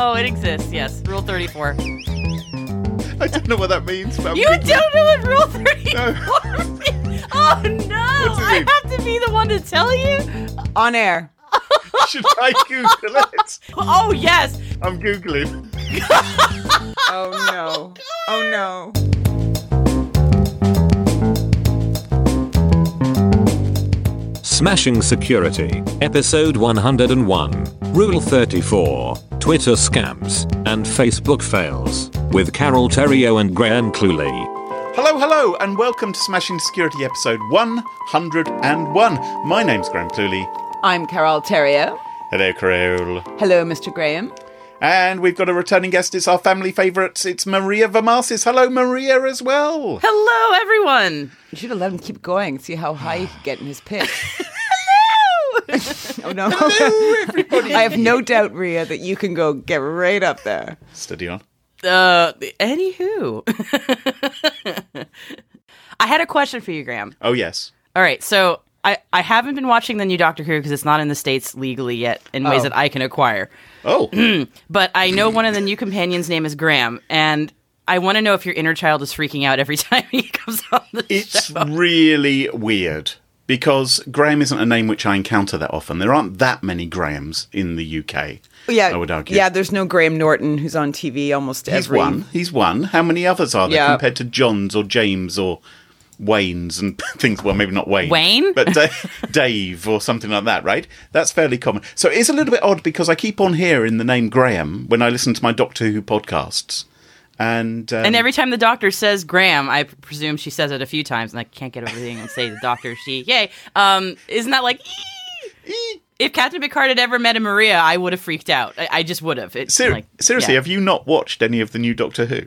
oh, it exists, yes. Rule 34. I don't know what that means. But you don't know what Rule 34 no. means? Oh, no. I have to be the one to tell you? On air. Should I Google it? Oh, yes. I'm Googling. oh, no. Oh, oh, no. Smashing Security, Episode 101, Rule 34, Twitter Scams, and Facebook Fails, with Carole Theriault and Graham Cluley. Hello, hello, and welcome to Smashing Security Episode 101. My name's Graham Cluley. I'm Carole Theriault. Hello, Carol. Hello, Mr. Graham. And we've got a returning guest. It's our family favourite. It's Maria Varmazis. Hello, Maria, as well. Hello, everyone. You should have let him keep going. See how high he could get in his pitch. Hello. oh no! Hello, everybody. I have no doubt, Ria, that you can go get right up there. Steady on. Uh, anywho, I had a question for you, Graham. Oh yes. All right, so I, I haven't been watching the new Doctor Who because it's not in the states legally yet in ways Oh. that I can acquire. Oh, But I know one of the new companions' name is Graham, and I want to know if your inner child is freaking out every time he comes on the it's show. really weird because Graham isn't a name which I encounter that often. There aren't that many Grahams in the UK. Yeah, I would argue. Yeah, there's no Graham Norton who's on TV almost He's every. one. He's one. How many others are there Yeah. compared to Johns or James or Waynes and things? Well, maybe not Wayne. Wayne? But Da- Dave or something like that, right? That's fairly common. So it's a little bit odd because I keep on hearing the name Graham when I listen to my Doctor Who podcasts. And, um, And every time the doctor says Graham, I presume she says it a few times, and I can't get over the and say the doctor, she, yay. Um, isn't that like, "Ee!" if Captain Picard had ever met a Maria, I would have freaked out. I, I just would have. It's Ser- like, seriously, yeah. have you not watched any of the new Doctor Who?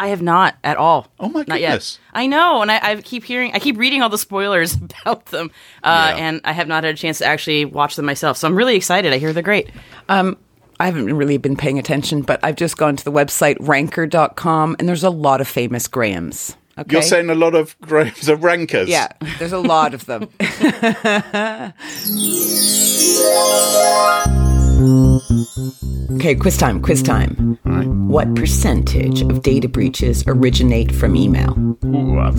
I have not at all. Oh my Not yet. goodness. I know, and I, I keep hearing, I keep reading all the spoilers about them, uh, Yeah. and I have not had a chance to actually watch them myself. So I'm really excited. I hear they're great. Um, I haven't really been paying attention, but I've just gone to the website ranker.com and there's a lot of famous Grahams. Okay. You're saying a lot of Grahams are rankers. yeah, there's a lot of them. okay, quiz time, quiz time. All right. What percentage of data breaches originate from email? Ooh, uh,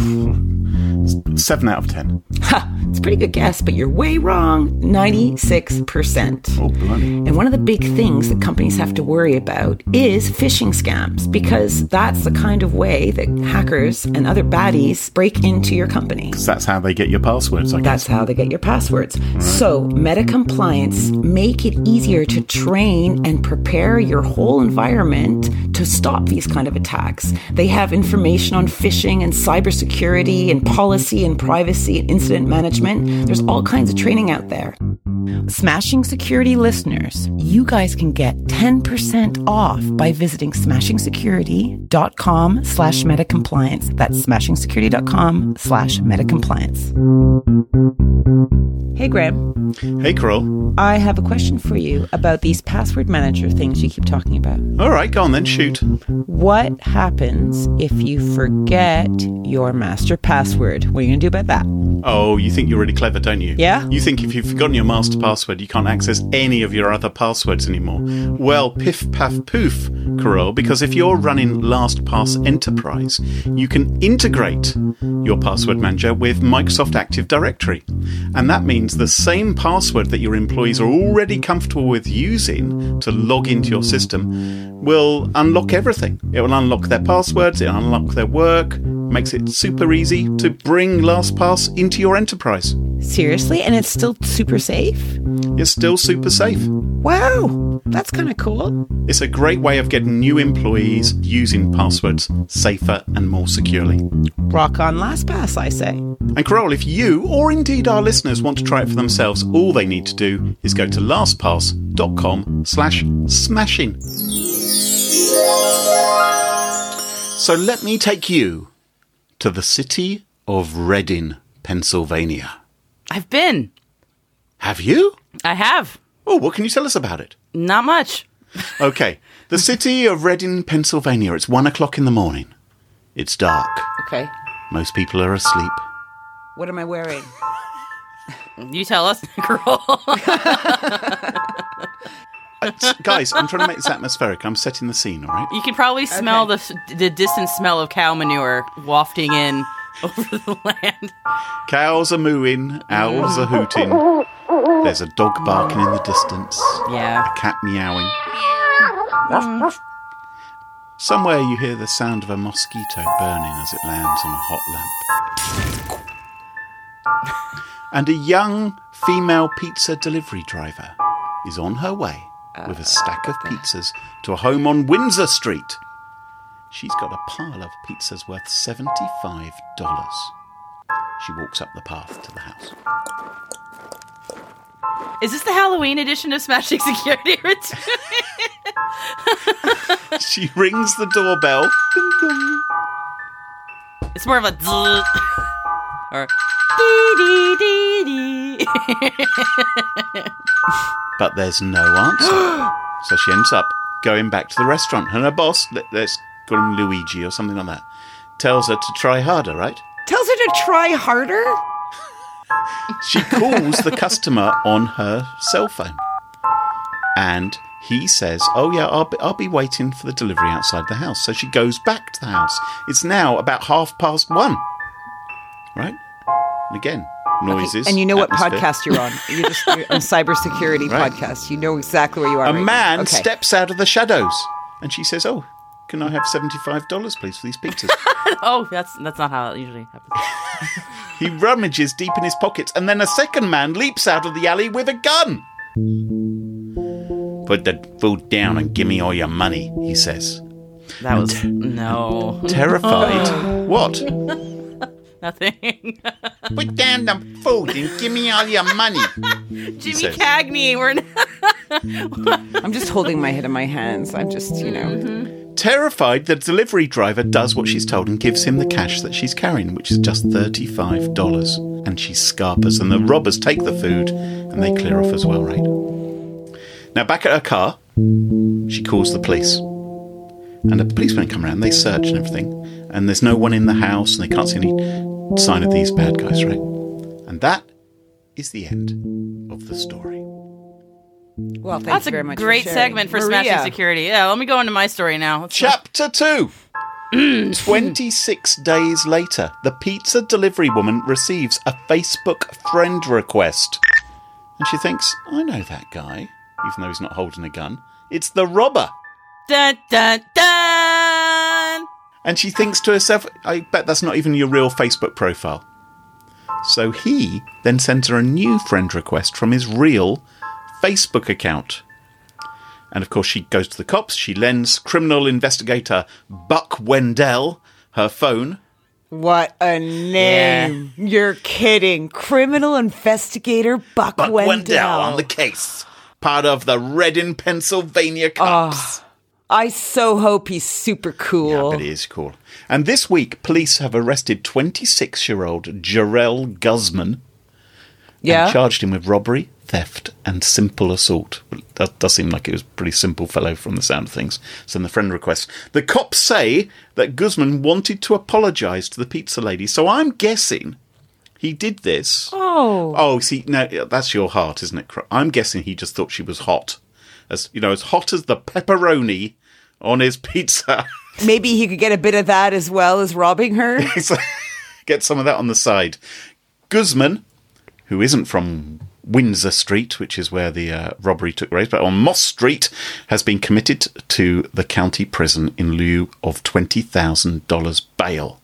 seven out of ten. Ha! It's a pretty good guess, but you're way wrong. 96%. Oh, bloody. And one of the big things that companies have to worry about is phishing scams because that's the kind of way that hackers and other baddies break into your company. That's how they get your passwords, I guess. That's how they get your passwords. So, Meta Compliance make it easier to train and prepare your whole environment to stop these kind of attacks. They have information on phishing and cybersecurity and policy and privacy and incident management. There's all kinds of training out there. Smashing Security listeners, you guys can get 10% off by visiting smashingsecurity.com slash metacompliance. That's smashingsecurity.com slash metacompliance. Hey, Graham. Hey, Carol. I have a question for you about these password manager things you keep talking about. All right, go on then, shoot. What happens if you forget your master password? What are you going to do about that? Oh, you think you're really clever, don't you? Yeah. You think if you've forgotten your master password, you can't access any of your other passwords anymore. Well, piff paff poof, Carol, because if you're running LastPass Enterprise, you can integrate your password manager with Microsoft Active Directory. And that means the same password that your employees are already comfortable with using to log into your system will unlock everything. It will unlock their passwords, it'll unlock their work, makes it super easy to bring LastPass into your enterprise. Seriously? And it's still super safe? It's still super safe. Wow, that's kind of cool. It's a great way of getting new employees using passwords safer and more securely. Rock on LastPass, I say. And Carol, if you or indeed our listeners want to try it for themselves, all they need to do is go to lastpass.com slash smashing. So let me take you to the city of Reading, Pennsylvania. I've been. Have you? I have. Oh, what can you tell us about it? Not much. Okay, the city of Reading, Pennsylvania. It's one o'clock in the morning. It's dark. Okay. Most people are asleep. What am I wearing? You tell us, girl. Uh, guys, I'm trying to make this atmospheric. I'm setting the scene, all right? you can probably smell the the distant smell of cow manure wafting in over the land. Cows are mooing, owls are hooting. There's a dog barking in the distance, Yeah. a cat meowing. Somewhere you hear the sound of a mosquito burning as it lands on a hot lamp. And a young female pizza delivery driver is on her way with a stack of pizzas to a home on Windsor Street. She's got a pile of pizzas worth $75. She walks up the path to the house. Is this the Halloween edition of Smashing Security Routine? She rings the doorbell. It's more of a or dee dee dee dee. But there's no answer. so she ends up going back to the restaurant. And her boss, let, let's call him Luigi or something like that, tells her to try harder, right? Tells her to try harder? She calls the customer on her cell phone. And he says, Oh, yeah, I'll be, I'll be waiting for the delivery outside the house. So she goes back to the house. It's now about half past one. Right? And again, noises. And you know what podcast you're on. You're just you're on cybersecurity Right. podcast. You know exactly where you are. A right man Okay. steps out of the shadows. And she says, Oh, can I have $75, please, for these pizzas? oh, that's that's not how it usually happens. He rummages deep in his pockets, and then a second man leaps out of the alley with a gun. Put the food down and give me all your money, he says. That was no Terrified. what? Nothing. Put down the food and give me all your money. Jimmy says. Cagney, we're not. I'm just holding my head in my hands. I'm just, you know. Mm-hmm. Terrified, the delivery driver does what she's told and gives him the cash that she's carrying, which is just $35. And she scarpers, and the robbers take the food and they clear off as well, right? Now, back at her car, she calls the police. And the policemen come around, they search and everything, and there's no one in the house, and they can't see any sign of these bad guys, right? And that is the end of the story. Well, thank That's you very a great for segment for Maria. Smashing Security. Yeah, let me go into my story now. Let's- Chapter 2 26 days later, the pizza delivery woman receives a Facebook friend request. And she thinks, I know that guy, even though he's not holding a gun. It's the robber. Dun dun dun. And she thinks to herself, I bet that's not even your real Facebook profile. So he then sends her a new friend request from his real Facebook account. And of course, she goes to the cops. She lends criminal investigator Buck Wendell her phone. What a name. You're kidding. Criminal investigator Buck, Buck Wendell. Wendell on the case. Part of the Reading, Pennsylvania cops. Ah. I so hope he's super cool. Yeah, But he is cool. And this week, police have arrested 26 year old Jarell Guzman. Yeah. and charged him with robbery, theft, and simple assault. That does seem like it was a pretty simple fellow from the sound of things. So in the friend request, the cops say that Guzman wanted to apologise to the pizza lady. So I'm guessing he did this. Oh. Oh, see, now that's your heart, isn't it? I'm guessing he just thought she was hot, as you know, as hot as the pepperoni on his pizza. Maybe he could get a bit of that as well as robbing her. Get some of that on the side. Guzman, who isn't from Windsor Street, which is where the uh, robbery took place, but on Moss Street, has been committed to the county prison in lieu of $20,000 bail.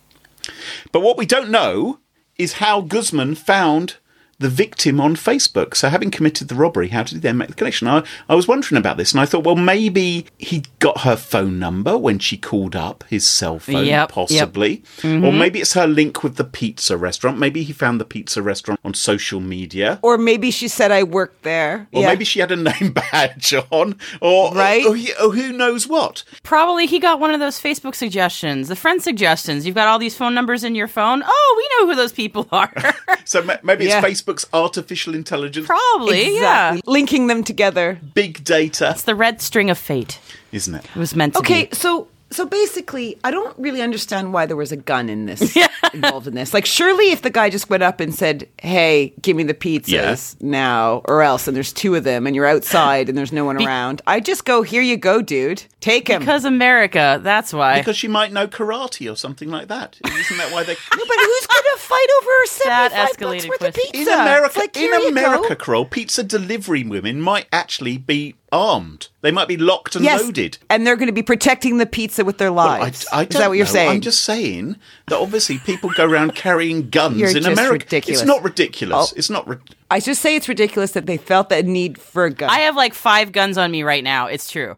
But what we don't know is how Guzman found the victim on Facebook. So, having committed the robbery, how did he then make the connection? I, I was wondering about this, and I thought, well, maybe he got her phone number when she called up his cell phone, Yep, yep. possibly. Or mm-hmm. maybe it's her link with the pizza restaurant. Maybe he found the pizza restaurant on social media. or maybe she said I worked there. Or Yeah. maybe she had a name badge on, or Right. or, or who knows what. Probably he got one of those Facebook suggestions, the friend suggestions. You've got all these phone numbers in your phone. Oh, we know who those people are. So ma- maybe Yeah. it's Facebook's artificial intelligence, Probably, yeah. Linking them together. big data, It's the red string of fate. isn't it? It was meant to Okay, be. so so basically, I don't really understand why there was a gun in this involved in this. Like, surely if the guy just went up and said, "Hey, give me the pizzas now, or else," and there's two of them, and you're outside and there's no one around, I just go, "Here you go, dude, take him." Because America, that's why. Because she might know karate or something like that. Isn't that why they? No, but who's gonna fight over That seventy-five bucks escalated worth of pizza? In America, like, in America, go. Carole, pizza delivery women might actually be armed. They might be locked and yes, loaded. and they're going to be protecting the pizza with their Well, I, lives. I Is don't that what you're know. saying? I'm just saying that obviously people go around carrying guns You're in just America. ridiculous. It's not ridiculous. Oh. It's not. Ri- I just say it's ridiculous that they felt that need for a gun. I have like five guns on me right now. It's true.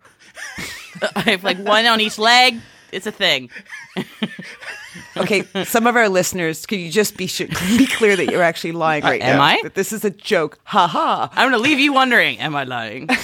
I have like one on each leg. It's a thing. Okay, some of our listeners, could you just be sure, be clear that you're actually lying right am now? I? That this is a joke. Ha ha. I'm going to leave you wondering, am I lying?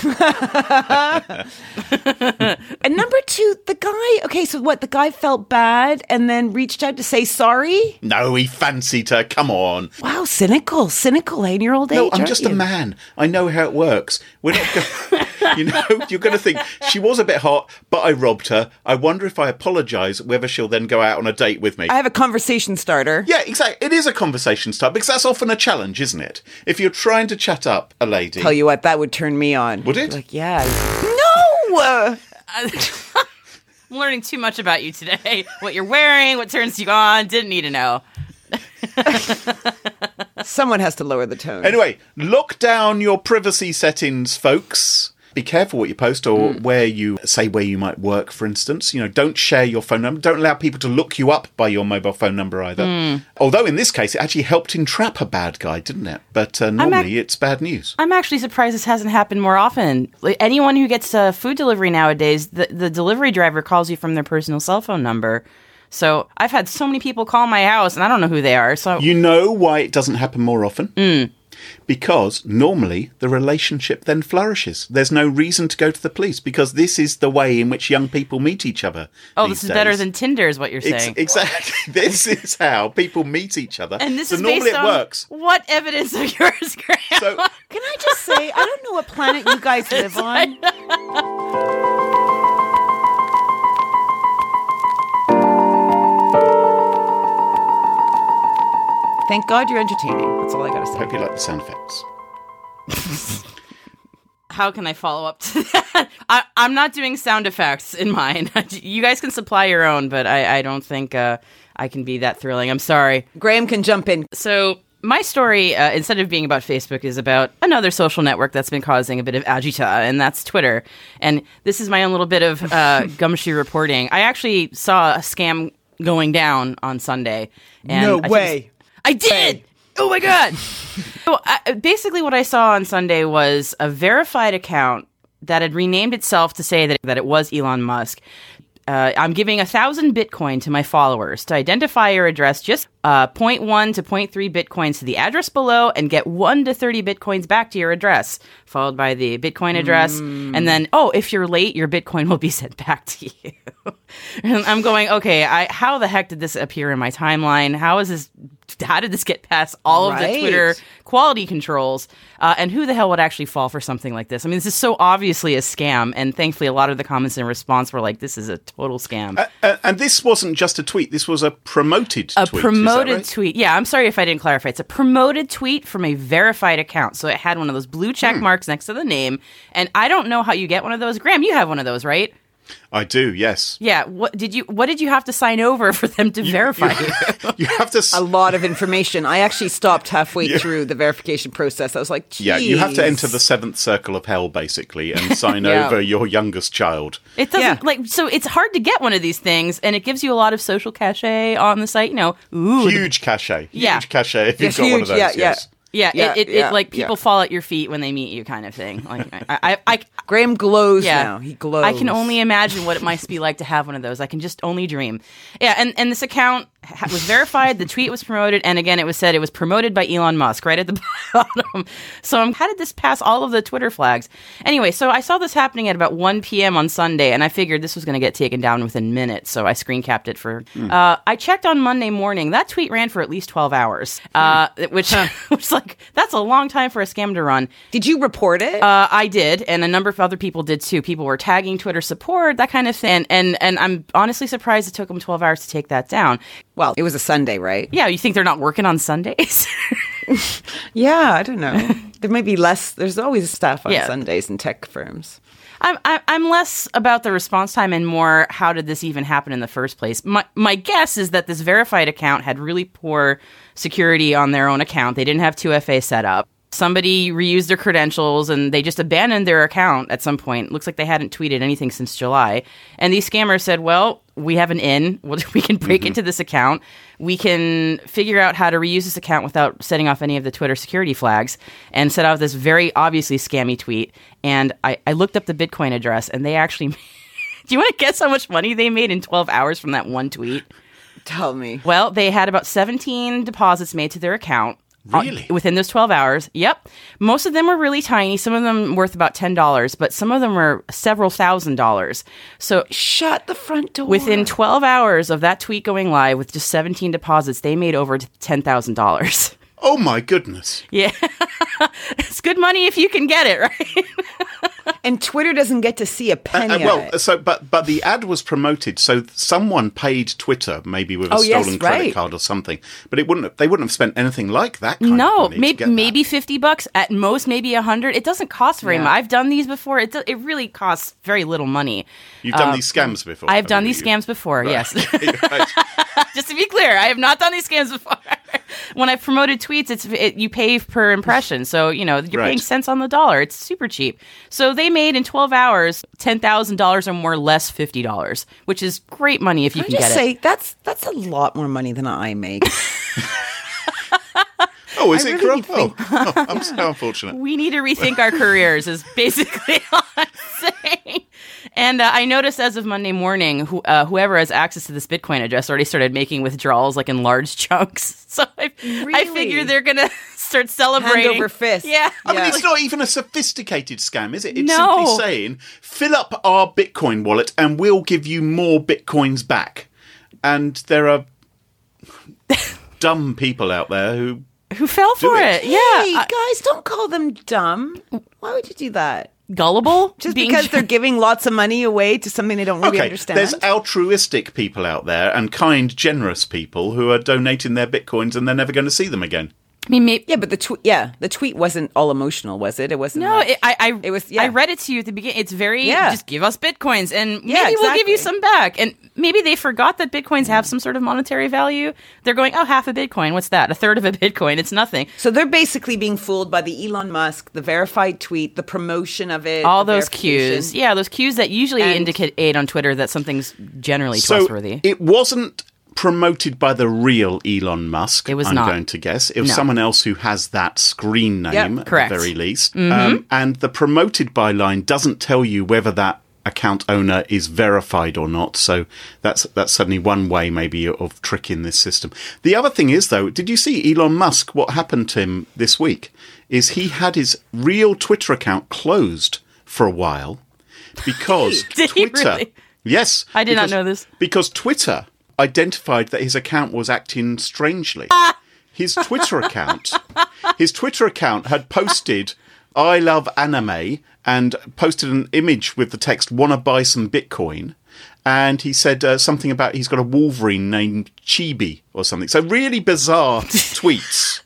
And number two, the guy. Okay, so what? The guy felt bad and then reached out to say sorry. no, he fancied her. Come on. Wow, cynical, cynical, in your old No, age. I'm aren't just a man. I know how it works. We're not. Go- you know, you're going to think she was a bit hot, but I robbed her. I wonder if I apologise, whether she'll then go out on a date with me. I have a conversation starter. Yeah, exactly. It is a conversation starter because that's often a challenge, isn't it? If you're trying to chat up a lady, Tell you what, that would turn me on. Would it? Like, yeah. No. uh, I'm learning too much about you today. What you're wearing, what turns you on, didn't need to know. someone has to lower the tone. Anyway, lock down your privacy settings, folks. Be careful what you post or where you say where you might work, for instance. You know, don't share your phone number. Don't allow people to look you up by your mobile phone number either. Although in this case, it actually helped entrap a bad guy, didn't it? But uh, normally it's bad news. I'm actually surprised this hasn't happened more often. Like, anyone who gets uh, food delivery nowadays, the, the delivery driver calls you from their personal cell phone number. So I've had so many people call my house, and I don't know who they are. So You know why it doesn't happen more often? Because normally the relationship then flourishes. There's no reason to go to the police because this is the way in which young people meet each other. oh, these this is better than Tinder, is what you're Ex- saying. exactly. this is how people meet each other. and this so is normally based it on works. what evidence of yours, Graham? So Can I just say, I don't know what planet you guys live on. Thank God you're entertaining. That's all I gotta say. hope you like the sound effects. How can I follow up to that? I, I'm not doing sound effects in mine. you guys can supply your own, but I, I don't think uh, I can be that thrilling. I'm sorry. Graham can jump in. So my story, uh, instead of being about Facebook, is about another social network that's been causing a bit of agita, and that's Twitter. And this is my own little bit of uh, gumshoe reporting. I actually saw a scam going down on Sunday. And No I way. I did. Oh my god! so I, basically, what I saw on Sunday was a verified account that had renamed itself to say that that it was Elon Musk. Uh, I'm giving a thousand Bitcoin to my followers to identify your address. Just uh, 0.1 to 0.3 Bitcoins to the address below, and get one to 30 Bitcoins back to your address, followed by the Bitcoin address, and then oh, if you're late, your Bitcoin will be sent back to you. and I'm going, okay, I, how the heck did this appear in my timeline? How is this how did this get past all of the Twitter quality controls? Uh, and who the hell would actually fall for something like this? I mean, this is so obviously a scam. And thankfully, a lot of the comments in response were like, "This is a total scam." Uh, and this wasn't just a tweet. This was a promoted a tweet. is that promoted right? tweet. Yeah, I'm sorry if I didn't clarify. It's a promoted tweet from a verified account. So it had one of those blue Hmm. check marks next to the name. And I don't know how you get one of those. Graham, you have one of those, right? I do, yes. Yeah. What did you what did you have to sign over for them to verify you? You have to. s- a lot of information. I actually stopped halfway through the verification process. I was like, Yeah, you have to enter the seventh circle of hell, basically, and sign Yeah. over your youngest child. It doesn't Yeah. like so it's hard to get one of these things and it gives you a lot of social cachet on the site, you know. Ooh, the- Huge cachet. Yeah. Huge cachet if Yes, you've got one of those. yeah, yeah. yes. Yeah, Yeah, it, it, yeah, it like people yeah. fall at your feet when they meet you kind of thing. Like I I, I Graham glows yeah. now. He glows. I can only imagine what it must be like to have one of those. I can just only dream. Yeah, and, and this account was verified. The tweet was promoted, and again, it was said it was promoted by Elon Musk right at the bottom. So, um, how did this pass all of the Twitter flags? Anyway, so I saw this happening at about 1 p.m. on Sunday, and I figured this was going to get taken down within minutes. So I screen capped it for. Uh, I checked on Monday morning. That tweet ran for at least 12 hours, uh, which which like that's a long time for a scam to run. Did you report it? Uh, I did, and a number of other people did too. People were tagging Twitter support, that kind of thing, and and I'm honestly surprised it took them 12 hours to take that down. Well, it was a Sunday, right? Yeah, you think they're not working on Sundays? Yeah, I don't know. there may be less. There's always stuff on Yeah. Sundays in tech firms. I'm I'm less about the response time and more how did this even happen in the first place. My my guess is that this verified account had really poor security on their own account. They didn't have 2FA set up. Somebody reused their credentials and they just abandoned their account at some point. Looks like they hadn't tweeted anything since July. And these scammers said, "Well, we have an in. We can break mm-hmm. into this account. We can figure out how to reuse this account without setting off any of the Twitter security flags and set off this very obviously scammy tweet. And I, I looked up the Bitcoin address and they actually. Do you want to guess how much money they made in 12 hours from that one tweet? Tell me. Well, they had about 17 deposits made to their account. Uh, Really? within those 12 hours. Yep. Most of them were really tiny. Some of them worth about $10, but some of them were several thousand dollars. So Shut the front door. Within 12 hours of that tweet going live with just 17 deposits, they made over $10,000. Oh my goodness. Yeah. it's good money if you can get it, right? and Twitter doesn't get to see a Uh, penny. uh, of well, it. so but but the ad was promoted, so someone paid Twitter maybe with a Oh, yes, stolen credit right. card or something. But it wouldn't. Have, they wouldn't have spent anything like that. Kind No, of money to maybe that. maybe 50 bucks at most, maybe a 100. It doesn't cost very Yeah. much. I've done these before. It do, it really costs very little money. You've done these scams before. I've done these you? scams before. Yes. Just to be clear, I have not done these scams before. when I've promoted tweets, it's it, you pay per impression, so you know you're Right. paying cents on the dollar. It's super cheap. So they made in 12 hours ten thousand dollars or more, less fifty dollars, which is great money if you I can just get it. say that's that's a lot more money than I make. Oh, is I it really corrupt? Oh, I'm so unfortunate. we need to rethink our careers is basically all I'm saying. And uh, I noticed as of Monday morning, who, uh, whoever has access to this Bitcoin address already started making withdrawals like in large chunks. So I, I figure they're gonna start celebrating. over fist. Yeah. I mean, it's not even a sophisticated scam, is it? It's No. simply saying, fill up our Bitcoin wallet and we'll give you more Bitcoins back. And there are dumb people out there who. Who fell for it. it? Yeah. hey I- guys, don't call them dumb. Why would you do that? gullible? Just Being- because they're giving lots of money away to something they don't really Okay, understand. there's altruistic people out there and kind, generous people who are donating their Bitcoins and they're never going to see them again. I mean, maybe. yeah, but the tweet, yeah, the tweet wasn't all emotional, was it? It wasn't. No, like- it, I, I It was- yeah. I read it to you at the beginning. It's very Yeah. just give us bitcoins and maybe Yeah, we'll give you some back. And maybe they forgot that bitcoins have some sort of monetary value. They're going, oh, half a bitcoin. What's that? A third of a bitcoin. It's nothing. so they're basically being fooled by the Elon Musk, the verified tweet, the promotion of it, All those cues, yeah, those cues that usually And- indicate on Twitter that something's generally So trustworthy. it wasn't promoted by the real Elon Musk. It was I'm not. going to guess it was No. someone else who has that screen name at correct. Mm-hmm. the very least. Um, and the promoted by line doesn't tell you whether that account owner is verified or not. So that's that's suddenly one way maybe of tricking this system. The other thing is though, did you see Elon Musk? What happened to him this week is he had his real Twitter account closed for a while because Did he Twitter. really? Yes, I did not know this. because Twitter identified that his account was acting strangely. his Twitter account, his Twitter account had posted "I love anime" and posted an image with the text "Wanna buy some Bitcoin." And he said uh, something about he's got a Wolverine named Chibi or something. So really bizarre tweets.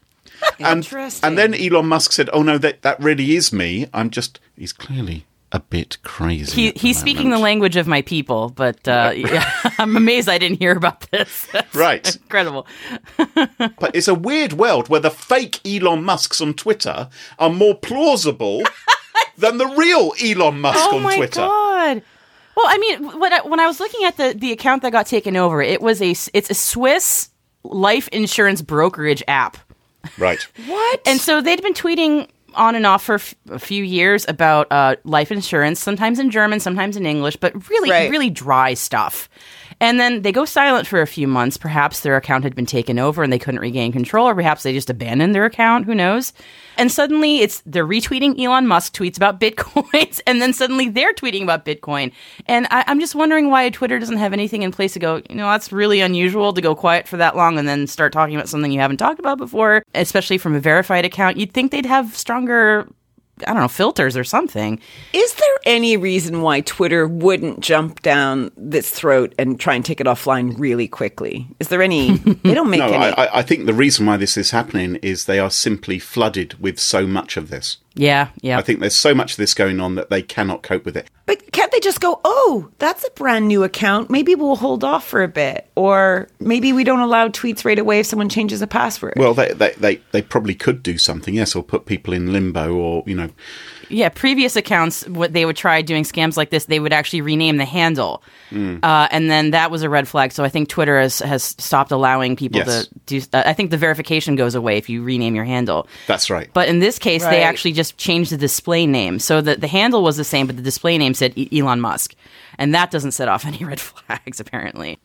And, Interesting. and then Elon Musk said, "Oh no, that that really is me. I'm just he's clearly a bit crazy." He, at the he's speaking the language of my people, but uh, yeah, I'm amazed I didn't hear about this. That's Right. incredible. But it's a weird world where the fake Elon Musks on Twitter are more plausible than the real Elon Musk on Twitter. Oh on my Twitter. god. Well, I mean, when I, when I was looking at the, the account that got taken over, it was a it's a Swiss life insurance brokerage app. Right. what? And so they'd been tweeting on and off for f- a few years about uh, life insurance, sometimes in German, sometimes in English, but really, Right. really dry stuff. And then they go silent for a few months. Perhaps their account had been taken over and they couldn't regain control, or perhaps they just abandoned their account. Who knows? And suddenly, it's they're retweeting Elon Musk tweets about bitcoins, and then suddenly they're tweeting about Bitcoin. And I, I'm just wondering why Twitter doesn't have anything in place to go. You know, that's really unusual to go quiet for that long and then start talking about something you haven't talked about before, especially from a verified account. You'd think they'd have stronger. I don't know, filters or something. Is there any reason why Twitter wouldn't jump down this throat and try and take it offline really quickly? Is there any? They don't make No, any. I, I- I think the reason why this is happening is they are simply flooded with so much of this. Yeah, yeah. I think there's so much of this going on that they cannot cope with it. But can't they just go, oh, that's a brand new account. Maybe we'll hold off for a bit. Or maybe we don't allow tweets right away if someone changes a password. Well, they, they, they, they probably could do something, yes, or put people in limbo or, you know, Yeah, previous accounts, what they would try doing scams like this, they would actually rename the handle, uh, and then that was a red flag. So I think Twitter has has stopped allowing people Yes. to do. Uh, I think the verification goes away if you rename your handle. that's right. But in this case, they actually just changed the display name, so that the handle was the same, but the display name said E- Elon Musk, and that doesn't set off any red flags apparently.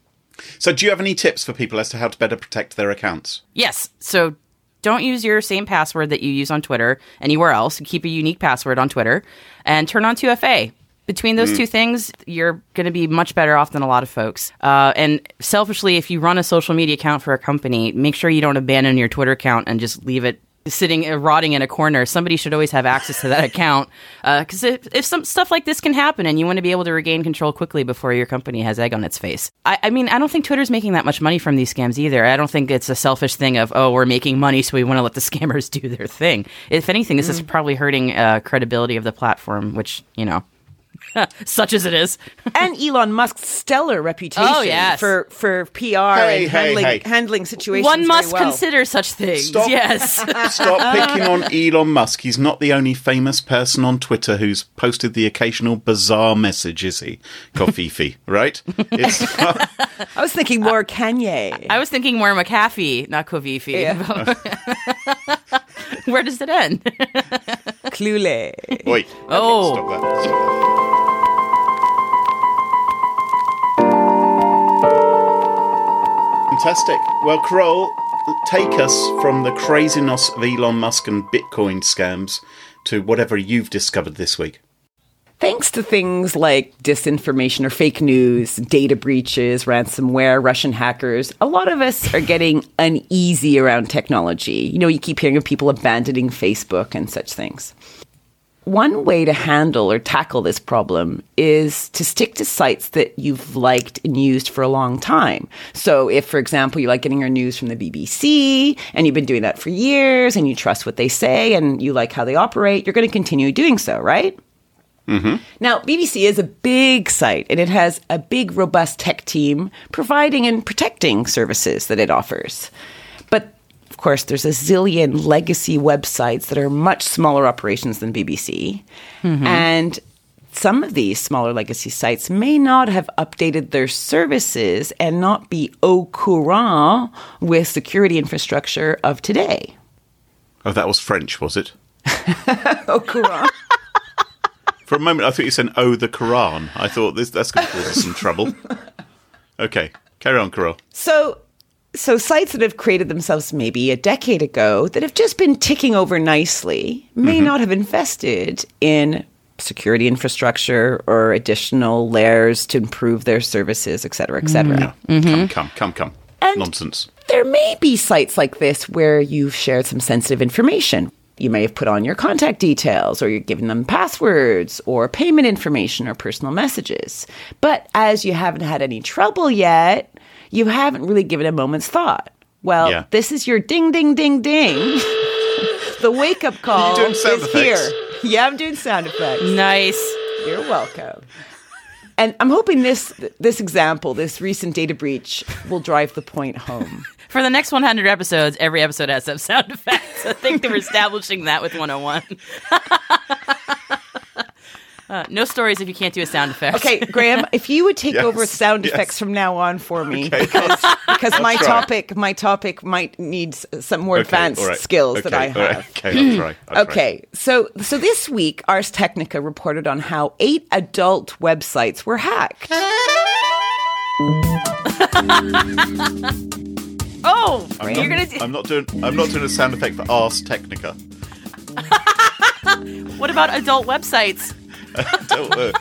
So, do you have any tips for people as to how to better protect their accounts? Yes. So don't use your same password that you use on Twitter anywhere else. Keep a unique password on Twitter and turn on 2FA. Between those two things, you're going to be much better off than a lot of folks. Uh, and selfishly, if you run a social media account for a company, make sure you don't abandon your Twitter account and just leave it sitting uh, rotting in a corner. Somebody should always have access to that account because if, if some stuff like this can happen and you want to be able to regain control quickly before your company has egg on its face. I, I mean, I don't think Twitter's making that much money from these scams either. I don't think it's a selfish thing of oh we're making money so we want to let the scammers do their thing. If anything, this is probably hurting uh, credibility of the platform, which you know. Such as it is. and Elon Musk's stellar reputation Oh, yes. for, for PR Hey, and hey, handling, hey. handling situations. One must well. consider such things. Stop. Yes. Stop picking on Elon Musk. He's not the only famous person on Twitter who's posted the occasional bizarre message, is he? Covfefe, right? It's, I was thinking more Kanye. I was thinking more McAfee, not Covfefe. Where does it end? Cluley. wait. Oh. Stop that. Stop that. Fantastic. Well, Carole, take us from the craziness of Elon Musk and Bitcoin scams to whatever you've discovered this week. Thanks to things like disinformation or fake news, data breaches, ransomware, Russian hackers, a lot of us are getting uneasy around technology. You know, you keep hearing of people abandoning Facebook and such things. One way to handle or tackle this problem is to stick to sites that you've liked and used for a long time. So, if, for example, you like getting your news from the BBC and you've been doing that for years and you trust what they say and you like how they operate, you're going to continue doing so, right? Mm-hmm. Now, BBC is a big site and it has a big, robust tech team providing and protecting services that it offers. But of course, there's a zillion legacy websites that are much smaller operations than BBC. Mm-hmm. And some of these smaller legacy sites may not have updated their services and not be au courant with security infrastructure of today. Oh, that was French, was it? Au courant? For a moment, I thought you said, oh, the Quran. I thought this that's going to cause us some trouble. Okay, carry on, Carol. So, so sites that have created themselves maybe a decade ago that have just been ticking over nicely may mm-hmm. not have invested in security infrastructure or additional layers to improve their services, et cetera, et cetera. Mm. Mm-hmm. Come, come, come, come. And- Nonsense. there may be sites like this where you've shared some sensitive information. You may have put on your contact details or you're giving them passwords or payment information or personal messages. But as you haven't had any trouble yet, you haven't really given a moment's thought. Well, Yeah. this is your ding, ding, ding, ding. the wake up call doing sound is effects? here. Yeah, I'm doing sound effects. Nice. You're welcome. And I'm hoping this this example, this recent data breach, will drive the point home. For the next 100 episodes, every episode has some sound effects. I think they're establishing that with 101. uh, no stories if you can't do a sound effect. Okay, Graham, if you would take Yes, over sound yes. effects from now on for me, because because my try. topic my topic might need some more Okay, advanced all right. skills that I all right. have. Okay, I'll try. I'll try. Okay, so so this week, Ars Technica reported on how eight adult websites were hacked. Oh, I'm you're not, gonna. Do, I'm not doing. I'm not doing a sound effect for Ars Technica. what about adult websites? Don't work.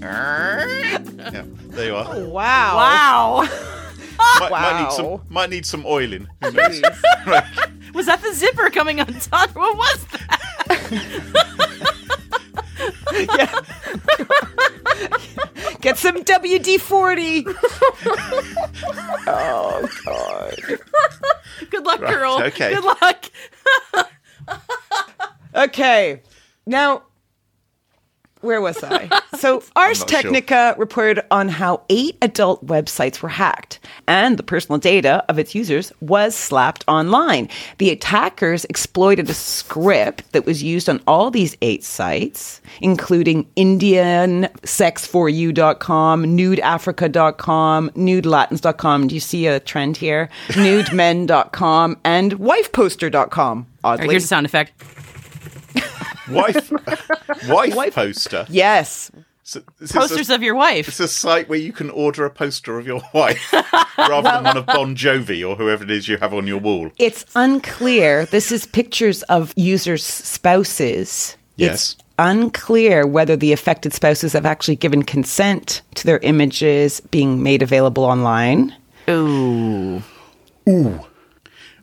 yeah, there you are. Oh, wow! Wow. Might, might need Wow. some. Might need some oiling. Who knows? Was that the zipper coming undone? What was that? Get some WD forty. oh God. Good luck, Right, girl. okay. Good luck. Okay. Now, where was I? So, Ars not sure. Technica reported on how eight adult websites were hacked, and the personal data of its users was slapped online. The attackers exploited a script that was used on all these eight sites, including IndianSex4U.com, NudeAfrica.com, NudeLatins.com. Do you see a trend here? NudeMen.com, and WifePoster.com. Oddly. right, here's a sound effect. Wife, wife, Wife- poster. yes. So Posters a, of your wife. It's a site where you can order a poster of your wife rather than one of Bon Jovi or whoever it is you have on your wall. It's unclear. This is pictures of users' spouses. Yes. It's unclear whether the affected spouses have actually given consent to their images being made available online. Ooh. Ooh.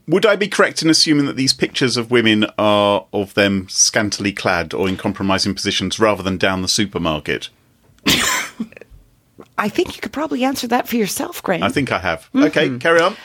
Would I be correct in assuming that these pictures of women are of them scantily clad or in compromising positions rather than down the supermarket? I think you could probably answer that for yourself, Graham. I think I have. Mm-hmm. Okay, carry on.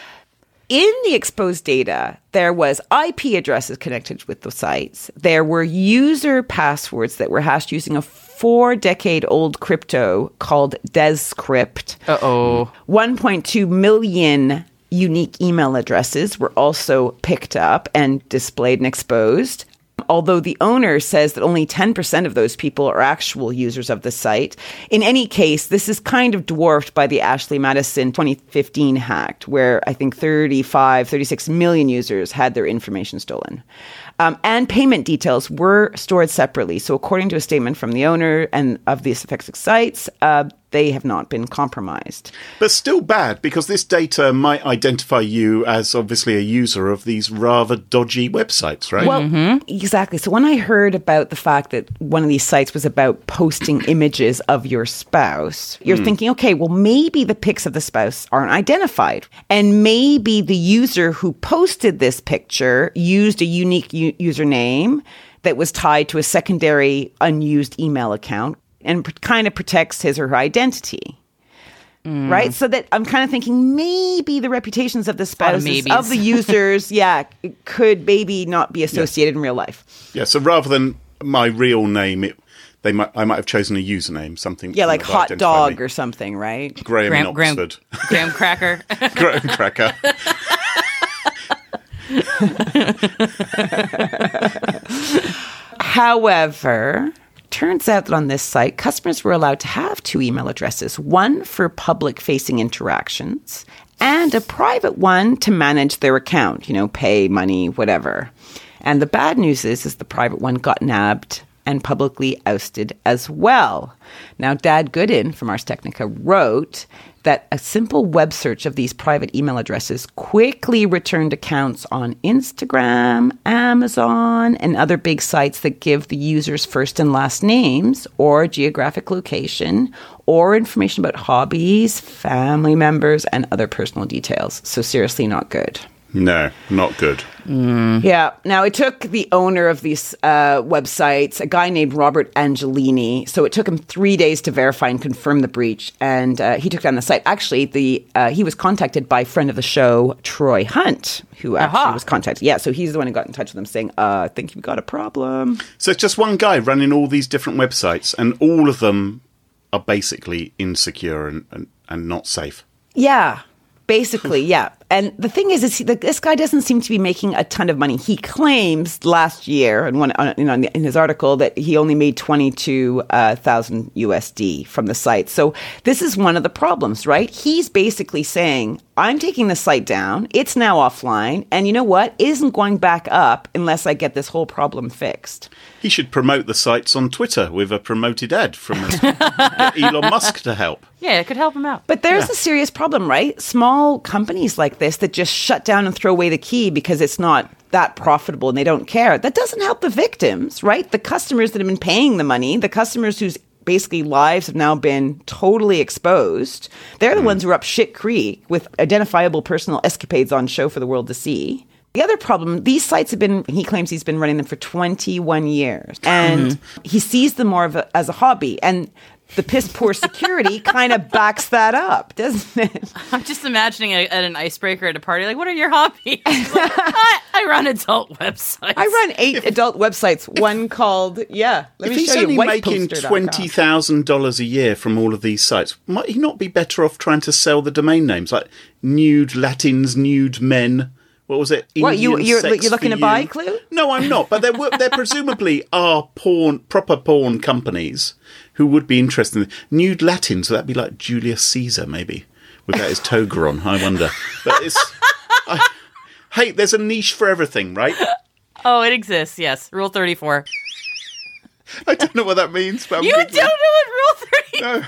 in the exposed data, there was IP addresses connected with the sites. There were user passwords that were hashed using a four decade old crypto called DEScrypt. Uh oh. 1.2 million unique email addresses were also picked up and displayed and exposed. Although the owner says that only 10% of those people are actual users of the site. In any case, this is kind of dwarfed by the Ashley Madison 2015 hack, where I think 35, 36 million users had their information stolen. Um, and payment details were stored separately. So, according to a statement from the owner and of these affected sites, uh, they have not been compromised. But still bad because this data might identify you as obviously a user of these rather dodgy websites, right? Well, mm-hmm. exactly. So when I heard about the fact that one of these sites was about posting images of your spouse, you're hmm. thinking, okay, well, maybe the pics of the spouse aren't identified. And maybe the user who posted this picture used a unique u- username that was tied to a secondary unused email account and pr- kind of protects his or her identity. Right, so that I'm kind of thinking maybe the reputations of the lot of spouses of the users, yeah, could maybe not be associated in real life. yeah, so rather than my real name, it, they might I might have chosen a username, something Yeah, like hot dog me. or something, right? Graham, Graham, in Graham, Oxford. Graham Cracker. Graham Cracker. However, turns out that on this site, customers were allowed to have two email addresses one for public facing interactions and a private one to manage their account, you know, pay money, whatever. And the bad news is, is the private one got nabbed and publicly ousted as well. Now, Dan Goodin from Ars Technica wrote that a simple web search of these private email addresses quickly returned accounts on Instagram, Amazon, and other big sites that give the user's first and last names or geographic location or information about hobbies, family members, and other personal details. So, seriously, not good. No, not good. Yeah. Now it took the owner of these uh, websites, a guy named Robert Angelini. So it took him three days to verify and confirm the breach, and uh, he took down the site. Actually, the uh, he was contacted by friend of the show, Troy Hunt, who actually Aha. was contacted. Yeah. So he's the one who got in touch with them, saying, uh, "I think you've got a problem." So it's just one guy running all these different websites, and all of them are basically insecure and, and, and not safe. Yeah, basically, yeah. And the thing is, is he, this guy doesn't seem to be making a ton of money. He claims last year, and one on, you know, in, his article, that he only made twenty two uh, thousand USD from the site. So this is one of the problems, right? He's basically saying, "I'm taking the site down. It's now offline, and you know what? It isn't going back up unless I get this whole problem fixed." He should promote the sites on Twitter with a promoted ad from Elon Musk to help. Yeah, it could help them out. But there's a serious problem, right? Small companies like this that just shut down and throw away the key because it's not that profitable and they don't care. That doesn't help the victims, right? The customers that have been paying the money, the customers whose basically lives have now been totally exposed. They're the hmm. ones who are up shit creek with identifiable personal escapades on show for the world to see. The other problem, these sites have been, he claims he's been running them for 21 years. And mm-hmm. he sees them more of a, as a hobby. And the piss poor security kind of backs that up, doesn't it? I'm just imagining a, at an icebreaker at a party, like, what are your hobbies? Like, I, I run adult websites. I run eight adult websites, one called, yeah, let if me he's show only you, making twenty thousand dollars a year from all of these sites, might he not be better off trying to sell the domain names like nude Latins, nude men? What was it? What, you- you're- sex you're looking for to buy. Clue? No, I'm not. But there, were, there presumably are porn, proper porn companies who would be interested in nude Latin. So that'd be like Julius Caesar, maybe, without his toga on. I wonder. But it's. I, hey, there's a niche for everything, right? Oh, it exists, yes. Rule 34. I don't know what that means, but I'm You don't know what Rule 34 No.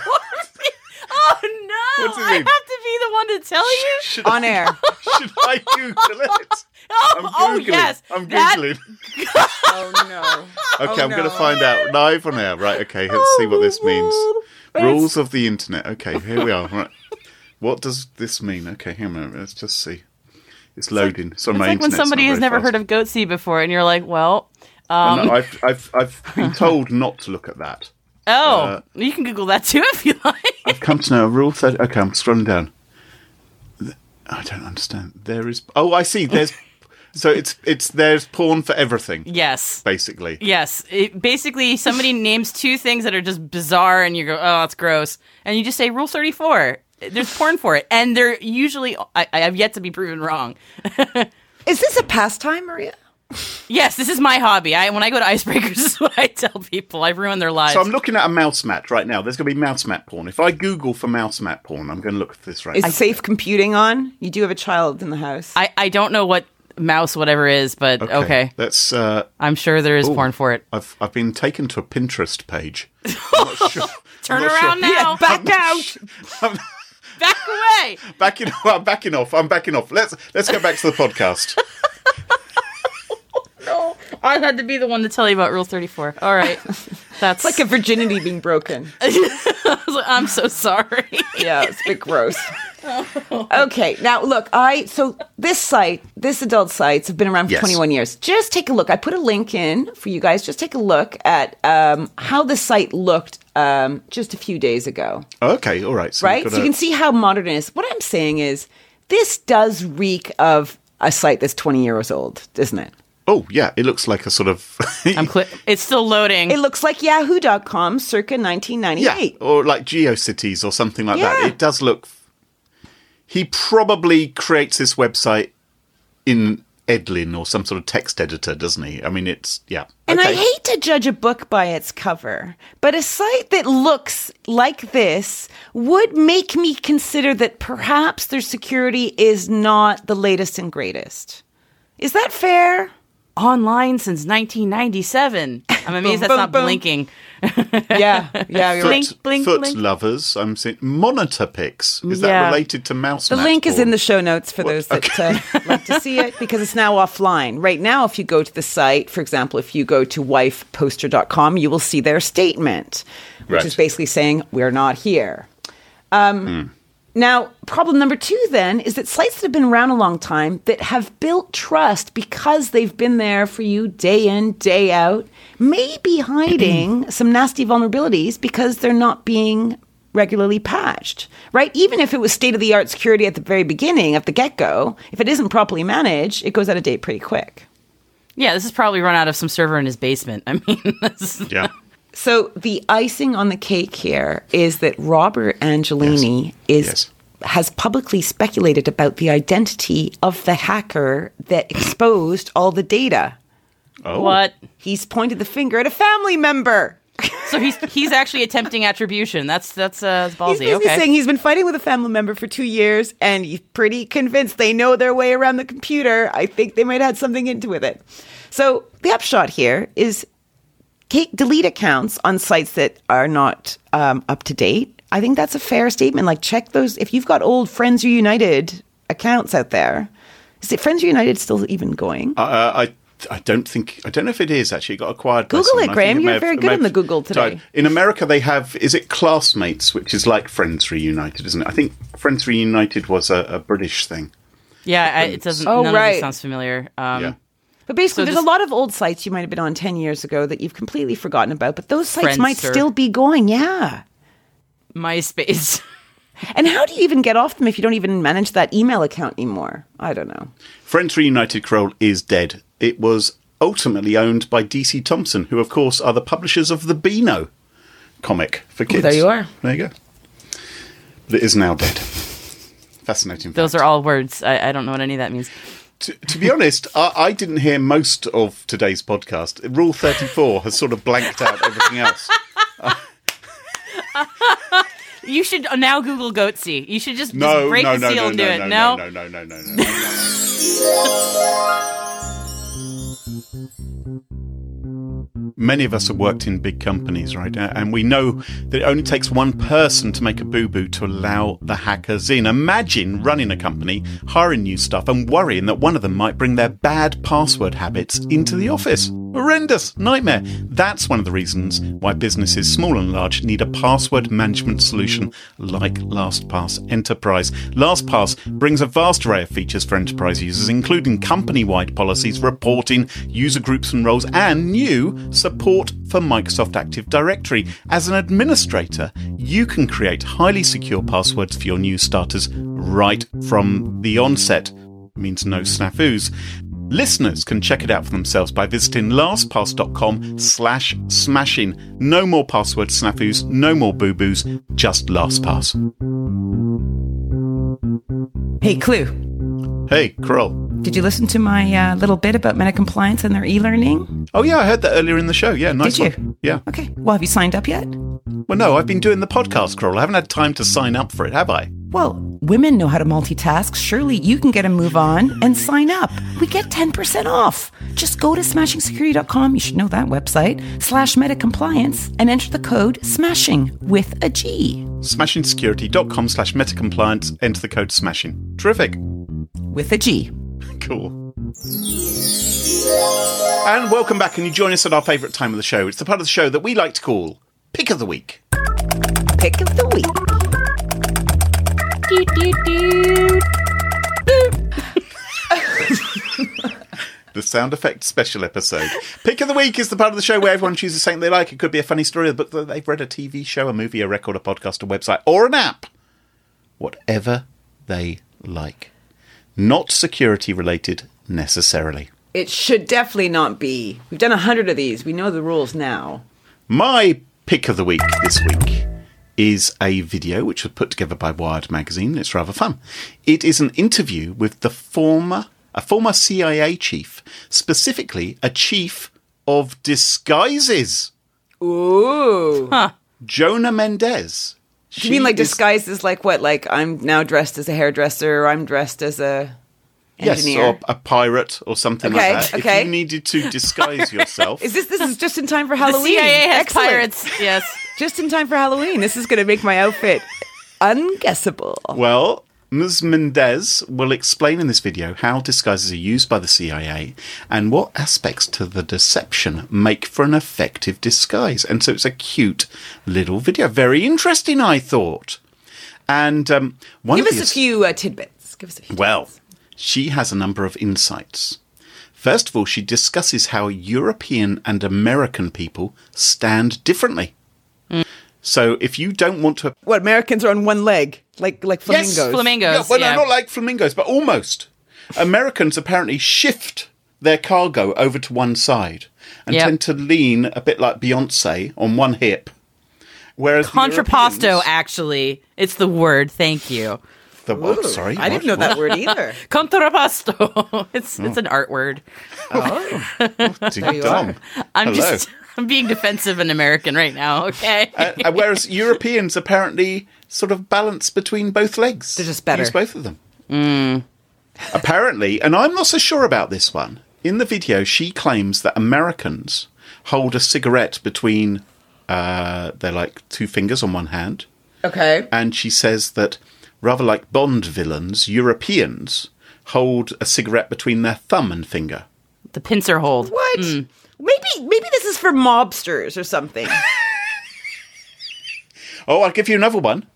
Means? Oh, no. What's it I mean? have to be the one to tell you? Should On I, air. should I Google it? Oh, I'm oh Googling. yes. I'm That- Googling. Oh, no. Okay, Oh, I'm going to no. find out live on air. Right, okay, let's see what this oh, means. Rules of the internet. Okay, here we are. Right. What does this mean? Okay, hang on a minute. Let's just see. It's loading. So It's my like when internet's somebody not has very never fast. heard of goatse before, and you're like, well, Oh, no, um, I've, I've, I've been told not to look at that. Oh, Uh, you can Google that too if you like. I've come to know rule 30. Okay, I'm scrolling down. I don't understand. There is. Oh, I see. There's. so it's it's there's porn for everything, yes. basically. Yes. It, basically, somebody names two things that are just bizarre, and you go, oh, that's gross. And you just say, Rule 34. There's porn for it. And they're usually, I, I have yet to be proven wrong. Is this a pastime, Maria? Yes, this is my hobby. I When I go to icebreakers, this is what I tell people. I ruin their lives. So I'm looking at a mouse mat right now. There's going to be mouse mat porn. If I Google for mouse mat porn, I'm going to look at this right Is now. safe computing on? You do have a child in the house. I, I don't know what mouse whatever is, but okay. That's. Uh, I'm sure there is Ooh. porn for it. I've I've been taken to a Pinterest page. I'm not sure. Turn I'm not around sure. now. Back out! Back away. Backing, I'm backing off. I'm backing off. Let's let's go back to the podcast. I had to be the one to tell you about Rule 34. All right. That's It's like a virginity being broken. I was like, I'm so sorry. yeah, it's a bit gross. Okay, now look, I so this site, this adult sites have been around for Yes. 21 years. Just take a look. I put a link in for you guys. Just take a look at um, how the site looked um, just a few days ago, Okay, all right. So right? got So you can see how modern it is. What I'm saying is, this does reek of a site that's 20 years old, doesn't it? Oh yeah, it looks like a sort of I'm cli- it's still loading. It looks like Yahoo.com circa yeah, 1998. or like GeoCities or something like that. It does look. He probably creates this website in Edlin or some sort of text editor, doesn't he? I mean, it's yeah. And I hate to judge a book by its cover, but a site that looks like this would make me consider that perhaps their security is not the latest and greatest. Is that fair? Online since 1997. I'm amazed Boom, that's boom, not boom. blinking. yeah, yeah. You're right. Blink, blink, foot blink. lovers. I'm seeing monitor pics. Is Yeah. that related to mouse? The match link is in the show notes for those that uh, like to see it because it's now offline. Right now, if you go to the site, for example, if you go to wifeposter.com, you will see their statement, which Right. is basically saying, We're not here. Um, Now, problem number two then is that sites that have been around a long time that have built trust because they've been there for you day in, day out, may be hiding some nasty vulnerabilities because they're not being regularly patched, right? Even if it was state of the art security at the very beginning, at the get go, if it isn't properly managed, it goes out of date pretty quick. Yeah, this is probably run out of some server in his basement. I mean, this is- Yeah. So the icing on the cake here is that Robert Angelini is Yes. has publicly speculated about the identity of the hacker that exposed all the data. Oh. what? He's pointed the finger at a family member. So he's he's actually attempting attribution. That's that's uh, that's He's ballsy. Okay. saying he's been fighting with a family member for two years, and he's pretty convinced they know their way around the computer. I think they might have had something into with it. So the upshot here is take, delete accounts on sites that are not um, up to date. I think that's a fair statement. Like check those if you've got old Friends Reunited accounts out there. Is it Friends Reunited still even going? Uh, I I don't think I don't know if it is actually it got acquired. Google someone. it, Graham. You're have- very good may on the Google today. died. In America, they have is it Classmates, which is like Friends Reunited, isn't it? I think Friends Reunited was a, a British thing. yeah, I, it doesn't. Oh, none of right. this sounds familiar. Um, Yeah. But basically, So there's this- a lot of old sites you might have been on 10 years ago that you've completely forgotten about, but those sites might still be going. Yeah. MySpace. And how do you even get off them if you don't even manage that email account anymore? I don't know. Friends Reunited Carole is dead. It was ultimately owned by DC Thomson, who of course are the publishers of the Beano comic for kids. there you are. There you go. But it is now dead. Fascinating. Those fact. are all words. I, I don't know what any of that means. To, to be honest, I, I didn't hear most of today's podcast. Rule 34 has sort of blanked out everything else. You should uh, now Google Goatse. You should just, No, just break no, the no, seal no, and no, do it. no, No, no, no, no, no, no, Many of us have worked in big companies, right? And we know that it only takes one person to make a boo boo to allow the hackers in. Imagine running a company, hiring new staff, and worrying that one of them might bring their bad password habits into the office. Horrendous nightmare. That's one of the reasons why businesses, small and large, need a password management solution like LastPass Enterprise. LastPass brings a vast array of features for enterprise users, including company wide policies, reporting, user groups and roles, and new support for Microsoft Active Directory. As an administrator, you can create highly secure passwords for your new starters right from the onset. Means no snafus. Listeners can check it out for themselves by visiting lastpass.com slash smashing. No more password snafus, no more boo-boos, just LastPass. Hey, Clue, Hey, Carole. Did you listen to my uh, little bit about meta compliance and their e learning? Oh yeah, I heard that earlier in the show. Yeah, nice Did you? one. Yeah. Okay. Well, have you signed up yet? Well, no, I've been doing the podcast, Carole. I haven't had time to sign up for it, have I? Well, women know how to multitask. Surely you can get a move on and sign up. We get 10% off. Just go to smashingsecurity.com. You should know that website, slash meta compliance, and enter the code SMASHING with a G. Smashingsecurity.com slash meta compliance. Enter the code SMASHING. Terrific. With a G. Cool. And welcome back, and you join us at our favourite time of the show. It's the part of the show that we like to call Pick of the Week. Pick of the week. The sound effect special episode. Pick of the Week is the part of the show where everyone chooses something they like. It could be a funny story, a book that they've read, a TV show, a movie, a record, a podcast, a website, or an app. Whatever they like. Not security related necessarily. It should definitely not be. We've done a hundred of these. We know the rules now. My pick of the week this week is a video which was put together by Wired magazine. It's rather fun. It is an interview with the former a former CIA chief, specifically a chief of disguises, Ooh. Jonna Mendez. You mean like She is- disguised as like what? Like I'm now dressed as a hairdresser or I'm dressed as a. Yes, engineer. or a pirate or something Okay, like that. okay. If you needed to disguise yourself. is this this is just in time for The Halloween? CIA has Excellent. pirates. Yes. Just in time for Halloween. This is going to make my outfit unguessable. Well, Ms. Mendez will explain in this video how disguises are used by the CIA and what aspects to the deception make for an effective disguise. And so it's a cute little video. Very interesting, I thought. And um, one Give of us the a few uh, tidbits. Give us a few. Well, she has a number of insights. First of all, she discusses how European and American people stand differently. So if you don't want to What Americans are on one leg, like like flamingos. Yes, Flamingos. Yeah, well, yeah. no, not like flamingos, but almost. Americans apparently shift their cargo over to one side and Yep. tend to lean a bit like Beyonce on one hip. Whereas the Contrapposto, Europeans- actually. It's the word. Thank you. the what? Sorry, I didn't know what? that word either. Contrapposto. it's it's Oh. an art word. Oh, what? Ding you dong. I'm Hello. just I'm being defensive and American right now. Okay. Uh, uh, whereas Europeans apparently sort of balance between both legs. They're just better. Use both of them. Apparently, and I'm not so sure about this one. In the video, she claims that Americans hold a cigarette between uh, their like two fingers on one hand, Okay. and she says that rather like Bond villains, Europeans hold a cigarette between their thumb and finger. the pincer hold. What? Maybe maybe this is for mobsters or something. Oh, I'll give you another one.